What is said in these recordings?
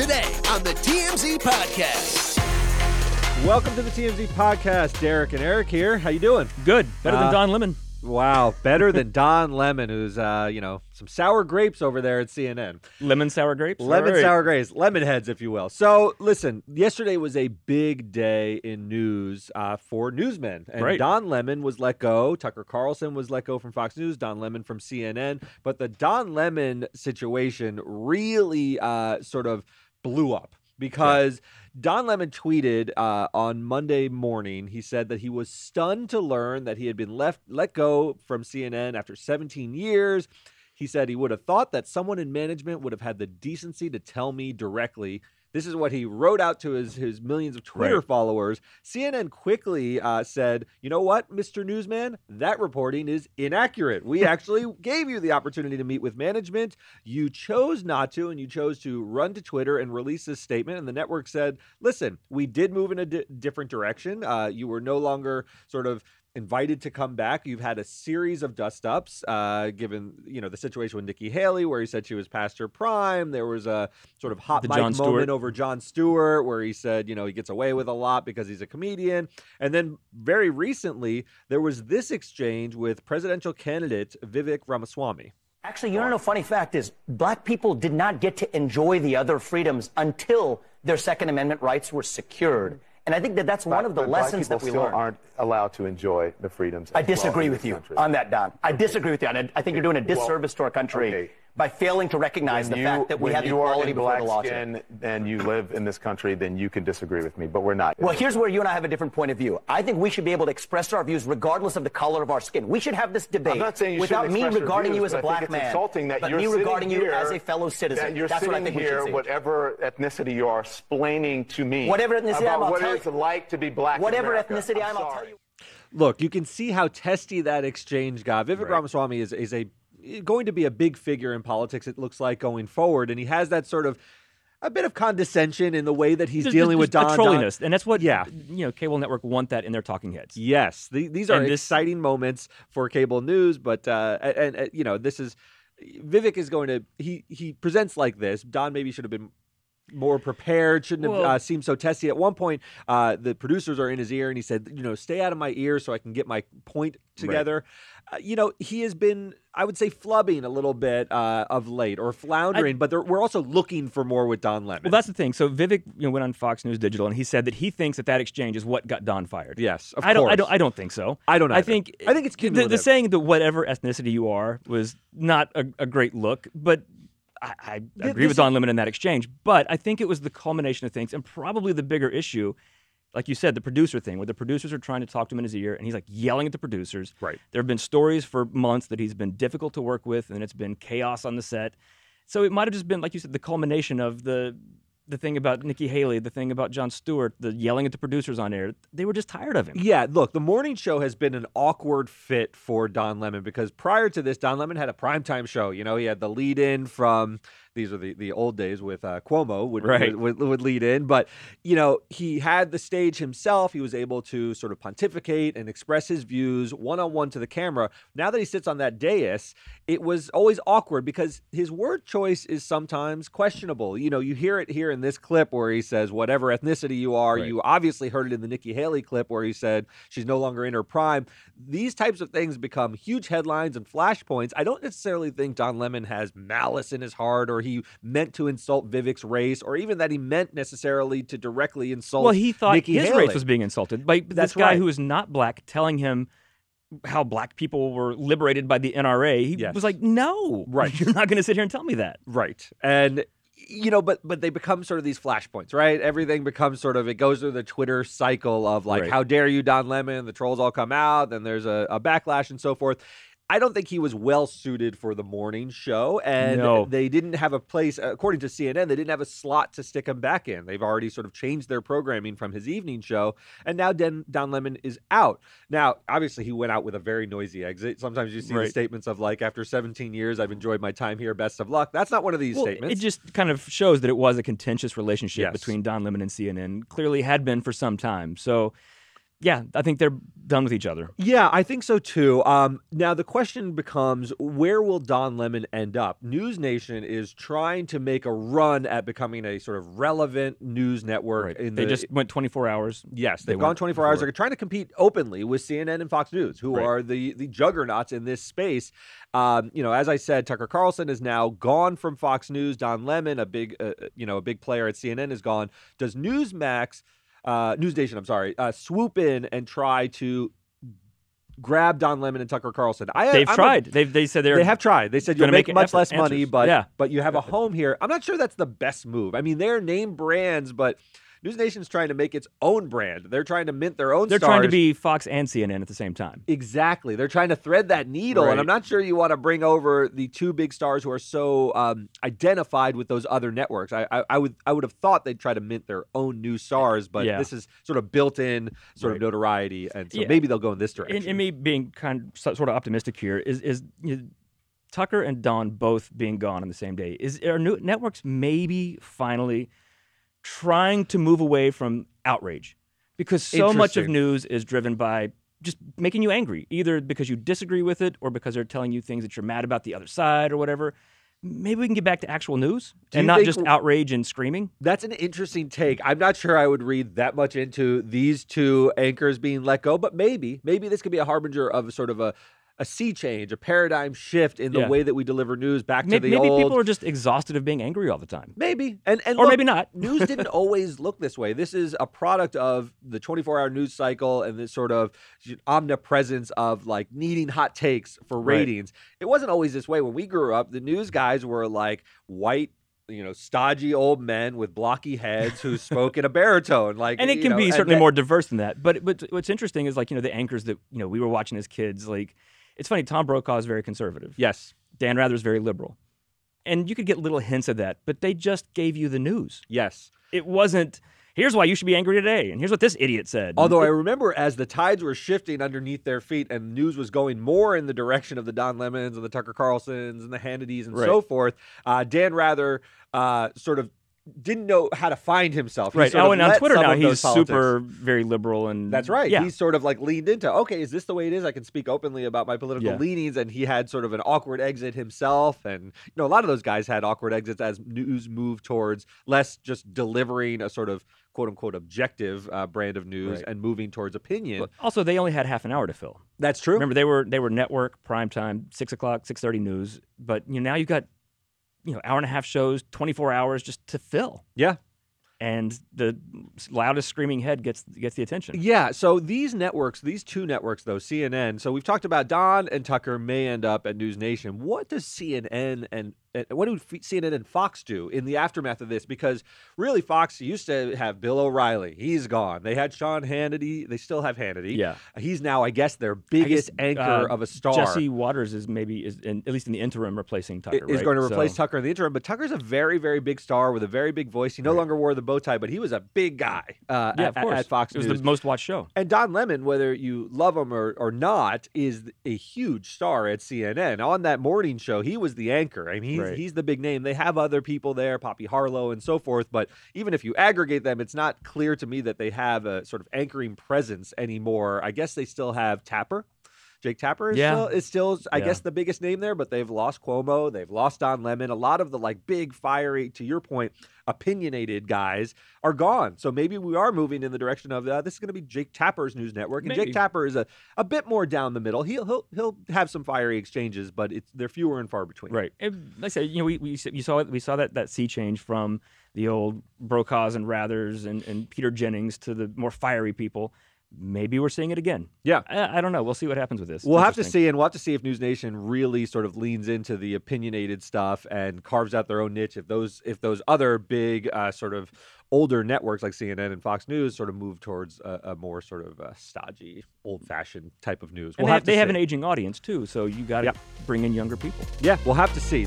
Today on the TMZ Podcast. Welcome to the TMZ Podcast. Derek and Eric here. How you doing? Good. Better Uh, than Don Lemon. Wow, better than Don Lemon, who's uh, you know, some sour grapes over there at CNN. Lemon sour grapes. Lemon All right. sour grapes, lemon heads, if you will. So, listen, yesterday was a big day in news uh, for newsmen. And Right. Don Lemon was let go. Tucker Carlson was let go from Fox News. Don Lemon from CNN. But the Don Lemon situation really uh, sort of blew up because Don Lemon tweeted uh, on Monday morning. He said that he was stunned to learn that he had been left let go from CNN after 17 years. He said he would have thought that someone in management would have had the decency to tell me directly. This is what he wrote out to his, his millions of Twitter Right. followers. CNN quickly uh, said, You know what, Mr. Newsman? That reporting is inaccurate. We actually gave you the opportunity to meet with management. You chose not to, and you chose to run to Twitter and release this statement. And the network said, Listen, we did move in a di- different direction. Uh, you were no longer sort of invited to come back. You've had a series of dust ups, uh, given you know the situation with Nikki Haley, where he said she was past her prime. There was a sort of hot The mic Jon moment Stewart. over Jon Stewart, where he said you know he gets away with a lot because he's a comedian. And then very recently, there was this exchange with presidential candidate Vivek Ramaswamy. Actually, you don't know, funny fact is black people did not get to enjoy the other freedoms until their Second Amendment rights were secured. And I think that that's one of the lessons that we learned. aren't allowed to enjoy the freedoms. I as well disagree with you country. on that, Don. I disagree with you. I, I think you're doing a disservice to our country okay. By failing to recognize When the you- fact that we have you equality in before the law. skin and you live in this country, then you can disagree with me. But we're not. Well, here's where you and I have a different point of view. I think we should be able to express our views regardless of the color of our skin. We should have this debate I'm not saying you without me express your regarding you as a black man, it's insulting that but you're me sitting regarding you as a fellow citizen. That you're That's what I sitting think we here, should whatever ethnicity you are, explaining to me Whatever ethnicity about I'm, I'll what tell it's you- like to be black. Whatever America. ethnicity I'm, I'll tell you. Look, you can see how testy that exchange got. Vivek Right. Ramaswamy is is a going to be a big figure in politics. It looks like going forward, and he has that sort of a bit of condescension in the way that he's There's- dealing there's with Don a Don- trolliness, and that's what Yeah. you know. Cable network want that in their talking heads. Yes, the, these are this- exciting moments for cable news, but uh, and, and you know this is Vivek is going to he he presents like this. Don maybe should have been more prepared, shouldn't have uh, seemed so testy. At one point, uh, the producers are in his ear, and he said, "You know, stay out of my ear so I can get my point together." Uh, you know, he has been, I would say, flubbing a little bit uh, of late or floundering, but we're also looking for more with Don Lemon. Well, that's the thing. So Vivek you know, went on Fox News Digital, and he said that he thinks that that exchange is what got Don fired. yes, of I don't. course. I don't. I don't think so. I don't I think. I think it's the, the saying that whatever ethnicity you are was not a, a great look, but. I, I agree this with Don Lemon in that exchange, but I think it was the culmination of things, and probably the bigger issue, like you said, the producer thing, where the producers are trying to talk to him in his ear, and he's like yelling at the producers. Right. There have been stories for months that he's been difficult to work with, and it's been chaos on the set. So it might have just been, like you said, the culmination of the the thing about Nikki Haley, the thing about Jon Stewart, the yelling at the producers on air. They were just tired of him. Yeah, look, the morning show has been an awkward fit for Don Lemon because prior to this, Don Lemon had a primetime show. You know, he had the lead in from these are the, the old days with uh, Cuomo would, Right. would, would would lead in, but you know he had the stage himself. He was able to sort of pontificate and express his views one on one to the camera. Now that he sits on that dais, it was always awkward because his word choice is sometimes questionable. You know, you hear it here in this clip where he says, "Whatever ethnicity you are," Right. you obviously heard it in the Nikki Haley clip where he said she's no longer in her prime. These types of things become huge headlines and flashpoints. I don't necessarily think Don Lemon has malice in his heart or he meant to insult Vivek's race or even that he meant necessarily to directly insult Well, he thought Nikki his Haley. race was being insulted by That's this guy right. who is not black telling him how black people were liberated by the NRA. He Yes. was like, "No, Right. You're not going to sit here and tell me that." Right. And you know, but but they become sort of these flashpoints, right? Everything becomes sort of it goes through the Twitter cycle of like, Right. how dare you, Don Lemon? The trolls all come out, then there's a, a backlash and so forth. I don't think he was well suited for the morning show, and No. they didn't have a place. According to CNN, they didn't have a slot to stick him back in. They've already sort of changed their programming from his evening show, and now Den, Don Lemon is out. Now, obviously, he went out with a very noisy exit. Sometimes you see the statements of like, "After 17 years, I've enjoyed my time here. Best of luck." That's not one of these Well, statements. It just kind of shows that it was a contentious relationship Yes. between Don Lemon and CNN. Clearly had been for some time. So, yeah, I think they're done with each other. Yeah, I think so too. Um, now the question becomes, where will Don Lemon end up? News Nation is trying to make a run at becoming a sort of relevant news network. In they the, just went 24 hours. Yes, They they've gone weren't 24 hours. They're trying to compete openly with CNN and Fox News, who Right. are the the juggernauts in this space. Um, you know, as I said, Tucker Carlson is now gone from Fox News. Don Lemon, a big uh, you know a big player at CNN, is gone. Does Newsmax, uh, News Nation, I'm sorry, uh, swoop in and try to grab Don Lemon and Tucker Carlson? I, They've I'm a- tried. They've they said they're they have tried. They said you'll gonna make, make much less money, answers. but Yeah. but you have a home here. I'm not sure that's the best move. I mean, they're name brands, but News Nation's trying to make its own brand. They're trying to mint their own. Stars. They're trying to be Fox and CNN at the same time. exactly. They're trying to thread that needle, and I'm not sure you want to bring over the two big stars who are so um, identified with those other networks. I, I, I would I would have thought they'd try to mint their own new stars, but Yeah. this is sort of built-in sort of notoriety, and so Yeah. maybe they'll go in this direction. And, and me being kind of sort of optimistic here is is you know, Tucker and Don both being gone on the same day. Is are new networks maybe finally trying to move away from outrage because so much of news is driven by just making you angry, either because you disagree with it or because they're telling you things that you're mad about the other side or whatever. Maybe we can get back to actual news Do and not just w- outrage and screaming. That's an interesting take. I'm not sure I would read that much into these two anchors being let go, but maybe, maybe this could be a harbinger of sort of a, a sea change, a paradigm shift in the Yeah. way that we deliver news back Maybe, to the maybe old. people are just exhausted of being angry all the time. Maybe, and and Or look, maybe not. news didn't always look this way. This is a product of the 24-hour news cycle and this sort of omnipresence of like needing hot takes for Right. ratings. It wasn't always this way when we grew up. The news guys were like white. You know, stodgy old men with blocky heads who spoke in a baritone, like, and it can know, be certainly that- more diverse than that. But but what's interesting is like you know the anchors that you know we were watching as kids. Like it's funny. Tom Brokaw is very conservative. Yes, Dan Rather is very liberal, and you could get little hints of that. But they just gave you the news. yes. It wasn't. Here's why you should be angry today, and here's what this idiot said. Although I remember as the tides were shifting underneath their feet and news was going more in the direction of the Don Lemons and the Tucker Carlsons and the Hannitys and so forth, uh, Dan Rather uh, sort of didn't know how to find himself. He right. Oh, and on Twitter now he's politics- super very liberal and That's right. Yeah. He's sort of like leaned into, okay, is this the way it is? I can speak openly about my political Yeah. leanings. And he had sort of an awkward exit himself. And, you know, a lot of those guys had awkward exits as news moved towards less just delivering a sort of quote unquote objective uh, brand of news Right. and moving towards opinion. But also, they only had half an hour to fill. That's true. Remember, they were they were network prime time, six o'clock, six thirty news. But you know now you've got you know hour and a half shows, twenty four hours just to fill. yeah. and the loudest screaming head gets gets the attention. Yeah, so these networks, these two networks though, CNN. So we've talked about Don and Tucker may end up at News Nation. What does CNN and what do CNN and Fox do in the aftermath of this? Because really, Fox used to have Bill O'Reilly. He's gone. They had Sean Hannity. They still have Hannity. Yeah. he's now, I guess, their I guess, biggest anchor uh, of a star. Jesse Watters is maybe is in, at least in the interim replacing Tucker. is right? going to replace So- Tucker in the interim. But Tucker's a very, very big star with a very big voice. He no longer wore the bow tie, but he was a big guy uh, Yeah, at, of course. at Fox it was News. the most watched show. And Don Lemon, whether you love him or, or not, is a huge star at CNN. On that morning show, he was the anchor. I mean, he's, Right. he's the big name. They have other people there, Poppy Harlow and so forth. But even if you aggregate them, it's not clear to me that they have a sort of anchoring presence anymore. I guess they still have Tapper. Jake Tapper is Yeah. still, is still, I Yeah. guess, the biggest name there, but they've lost Cuomo. They've lost Don Lemon. A lot of the like big, fiery, to your point, opinionated guys are gone. So maybe we are moving in the direction of uh, this is going to be Jake Tapper's news network, and Maybe. Jake Tapper is a, a bit more down the middle. He'll he'll he'll have some fiery exchanges, but it's they're fewer and far between. Right. And like I said, you know, we, we you saw it. We saw that that sea change from the old Brokaws and Rathers and, and Peter Jennings to the more fiery people. Maybe we're seeing it again. Yeah. I, I don't know. We'll see what happens with this. It's We'll have to see, and we'll have to see if News Nation really sort of leans into the opinionated stuff and carves out their own niche. If those if those other big uh, sort of older networks like CNN and Fox News sort of move towards a, a more sort of uh, stodgy, old fashioned type of news. And We'll they, have they to have an aging audience too, so you got to bring in younger people. Yeah, we'll have to see.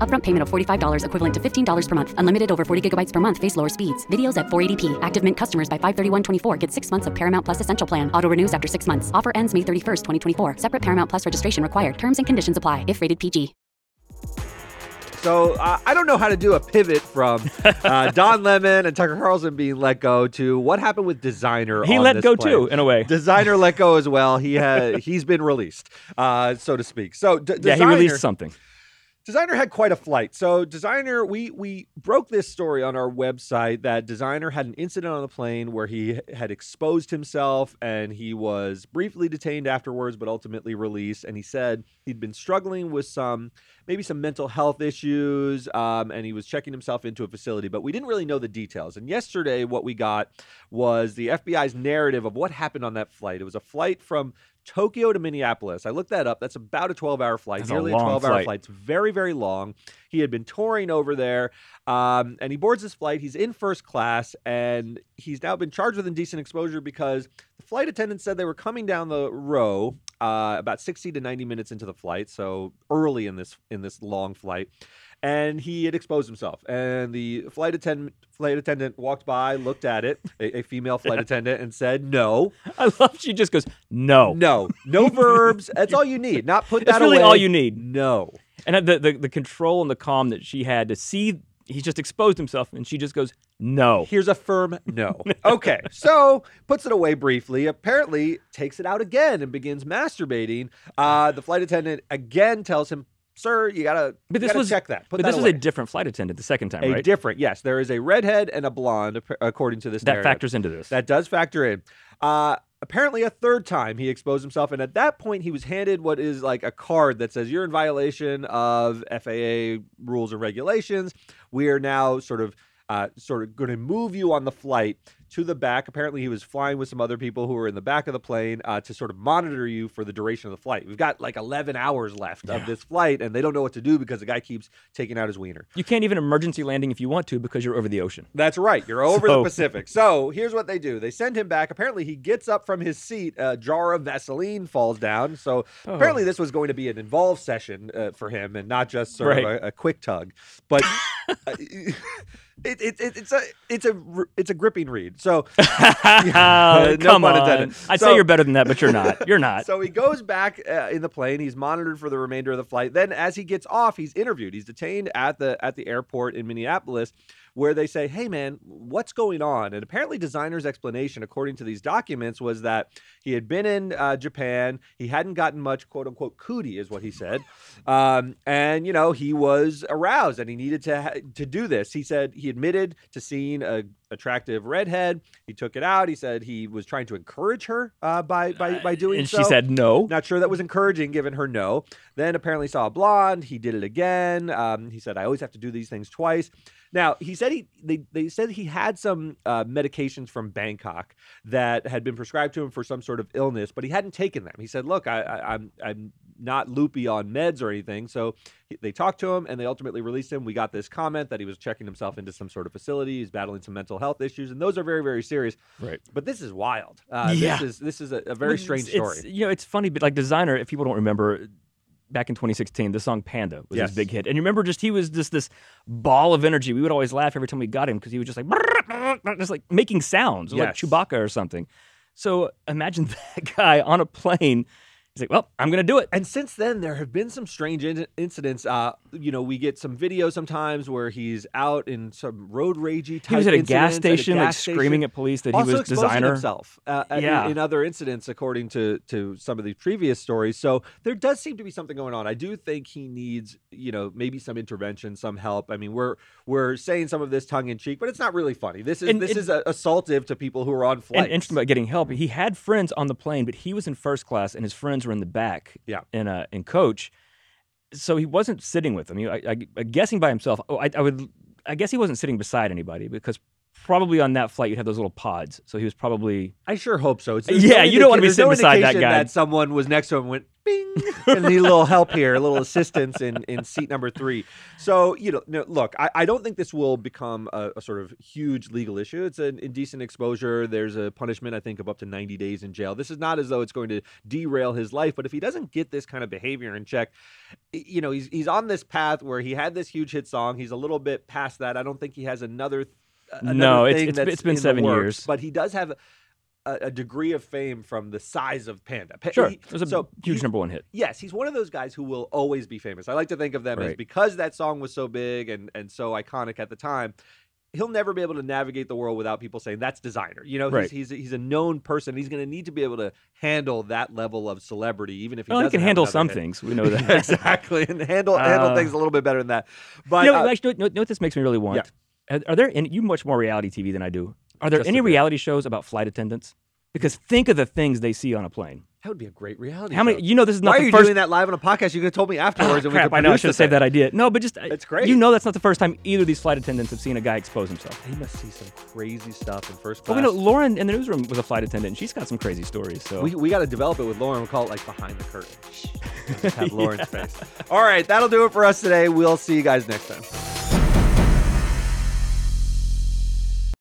Upfront payment of $45 equivalent to $15 per month. Unlimited over 40 gigabytes per month. Face lower speeds. Videos at 480p. Active Mint customers by 531.24 get six months of Paramount Plus Essential Plan. Auto renews after six months. Offer ends May 31st, 2024. Separate Paramount Plus registration required. Terms and conditions apply if rated PG. So uh, I don't know how to do a pivot from uh, Don Lemon and Tucker Carlson being let go to what happened with Desiigner. He on let this go plane. too, in a way. Desiigner let go as well. He had he's been released, uh, so to speak. So D- Yeah, he released something. Desiigner had quite a flight. So Desiigner, we we broke this story on our website that Desiigner had an incident on the plane where he had exposed himself and he was briefly detained afterwards, but ultimately released. And he said he'd been struggling with some maybe some mental health issues, um, and he was checking himself into a facility, but we didn't really know the details. And yesterday, what we got was the FBI's narrative of what happened on that flight. It was a flight from Tokyo to Minneapolis. I looked that up. That's about a 12 hour flight, That's a nearly long 12 hour flight. flight. It's very, very long. He had been touring over there, um, and he boards his flight. He's in first class, and he's now been charged with indecent exposure because the flight attendant said they were coming down the row uh, about 60 to 90 minutes into the flight, so early in this in this long flight. And he had exposed himself, and the flight attendant flight attendant walked by, looked at it, a, a female flight attendant, and said, "No, I love she just goes, no. no, no verbs. That's all you need. Not put that away. That's really away. all you need. No, And the, the the control and the calm that she had to see he just exposed himself and she just goes, no. Here's a firm no. Okay, so puts it away briefly. Apparently, takes it out again and begins masturbating. Uh, the flight attendant again tells him, "Sir, you gotta, But you this gotta was check that. Put but that this was away." a different flight attendant the second time, a right? different. Yes, there is a redhead and a blonde, according to this. that narrative. factors into this. That does factor in. Uh, apparently, a third time he exposed himself, and at that point, he was handed what is like a card that says you're in violation of FAA rules and regulations. We are now sort of. Uh, sort of going to move you on the flight to the back. Apparently, he was flying with some other people who were in the back of the plane uh, to sort of monitor you for the duration of the flight. We've got like 11 hours left of this flight, and they don't know what to do because the guy keeps taking out his wiener. you can't even emergency landing if you want to because you're over the ocean. That's right. You're over So- the Pacific. So here's what they do they send him back. Apparently, he gets up from his seat. A jar of Vaseline falls down. So Oh. apparently, this was going to be an involved session uh, for him and not just sort of a, a quick tug. But. It, it, it, it's a it's a it's a gripping read. So Oh, no come on. I'd So- say you're better than that, but you're not. You're not. so he goes back uh, in the plane. He's monitored for the remainder of the flight. Then, as he gets off, he's interviewed. He's detained at the at the airport in Minneapolis, where they say, "Hey, man, what's going on?" And apparently, Desiigner's explanation, according to these documents, was that he had been in uh, Japan. He hadn't gotten much "quote unquote" cootie, is what he said, um, and you know he was aroused and he needed to ha- to do this. He said he admitted to seeing a attractive redhead. He took it out. He said he was trying to encourage her uh, by by by doing and so. she said no. Not sure that was encouraging, given her no. Then apparently saw a blonde. He did it again. Um, he said, "I always have to do these things twice." Now he said he they, they said he had some uh, medications from Bangkok that had been prescribed to him for some sort of illness, but he hadn't taken them. He said, "Look, I, I, I'm I'm not loopy on meds or anything." So he, they talked to him and they ultimately released him. We got this comment that he was checking himself into some sort of facility. He's battling some mental health issues, and those are very very serious. Right. But this is wild. Uh, Yeah. This is this is a, a very Well, strange it's- story. it's- you know, it's funny, but like Desiigner, if people don't remember, back in 2016, the song Panda was Yes. his big hit. And you remember just he was just this ball of energy. We would always laugh every time we got him because he was just like just like making sounds Yes. like Chewbacca or something. So imagine that guy on a plane He's like, well, I'm going to do it. And since then, there have been some strange in- incidents. Uh, you know, we get some videos sometimes where he's out in some road ragey type. He was at a gas station, at a like gas screaming at police that also he was Desiigner. himself. Uh, uh, in- Yeah. in, other incidents, according to to some of the previous stories. So there does seem to be something going on. I do think he needs, you know, maybe some intervention, some help. I mean, we're we're saying some of this tongue in cheek, but it's not really funny. This is And this is uh, assaultive to people who are on flight. And interesting about getting help, he had friends on the plane, but he was in first class and his friends were in the back. Yeah. In uh, in coach, so he wasn't sitting with them. He, I, I, guessing by himself. Oh, I, I would. I guess he wasn't sitting beside anybody because probably on that flight you'd have those little pods. So he was probably. I sure hope so. It's, Yeah, you don't wanna be there's no sitting beside that guy. That someone was next to him and went bing need a little help here, a little assistance in, in seat number three. So you know, no, look, I, I don't think this will become a, a sort of huge legal issue. It's an indecent exposure. There's a punishment I think of up to 90 days in jail. This is not as though it's going to derail his life, but if he doesn't get this kind of behavior in check, you know, he's he's on this path where he had this huge hit song. He's a little bit past that. I don't think he has another. Uh, another No, it's- it's- it's been seven works, years. but he does have a, degree of fame from the size of Panda. Pa- Sure, he- it was a so huge he's- number one hit. Yes, he's one of those guys who will always be famous. I like to think of them as because that song was so big and and so iconic at the time. He'll never be able to navigate the world without people saying that's Desiigner. You know, Right. he's, he's he's a known person. He's going to need to be able to handle that level of celebrity, even if he Well, he can handle some hit. things. We know that. exactly, and handle handle Uh, things a little bit better than that. But you know, uh, actually, you know, you know what this makes me really want? Are, are there any, you watch more reality TV than I do? Are there Just any reality shows about flight attendants? Because think of the things they see on a plane. that would be a great reality. How many? show. You know, this is not Why the are you first. doing that live on a podcast? You could have told me afterwards. and we Crap! could I know. I should have saved that idea. No, but just uh, It's great. You know, that's not the first time either of these flight attendants have seen a guy expose himself. They must see some crazy stuff in first class. we know Lauren in the newsroom was a flight attendant, and she's got some crazy stories. So We, we got to develop it with Lauren. We'll call it like behind the curtain. Just have Lauren's face. All right, that'll do it for us today. We'll see you guys next time.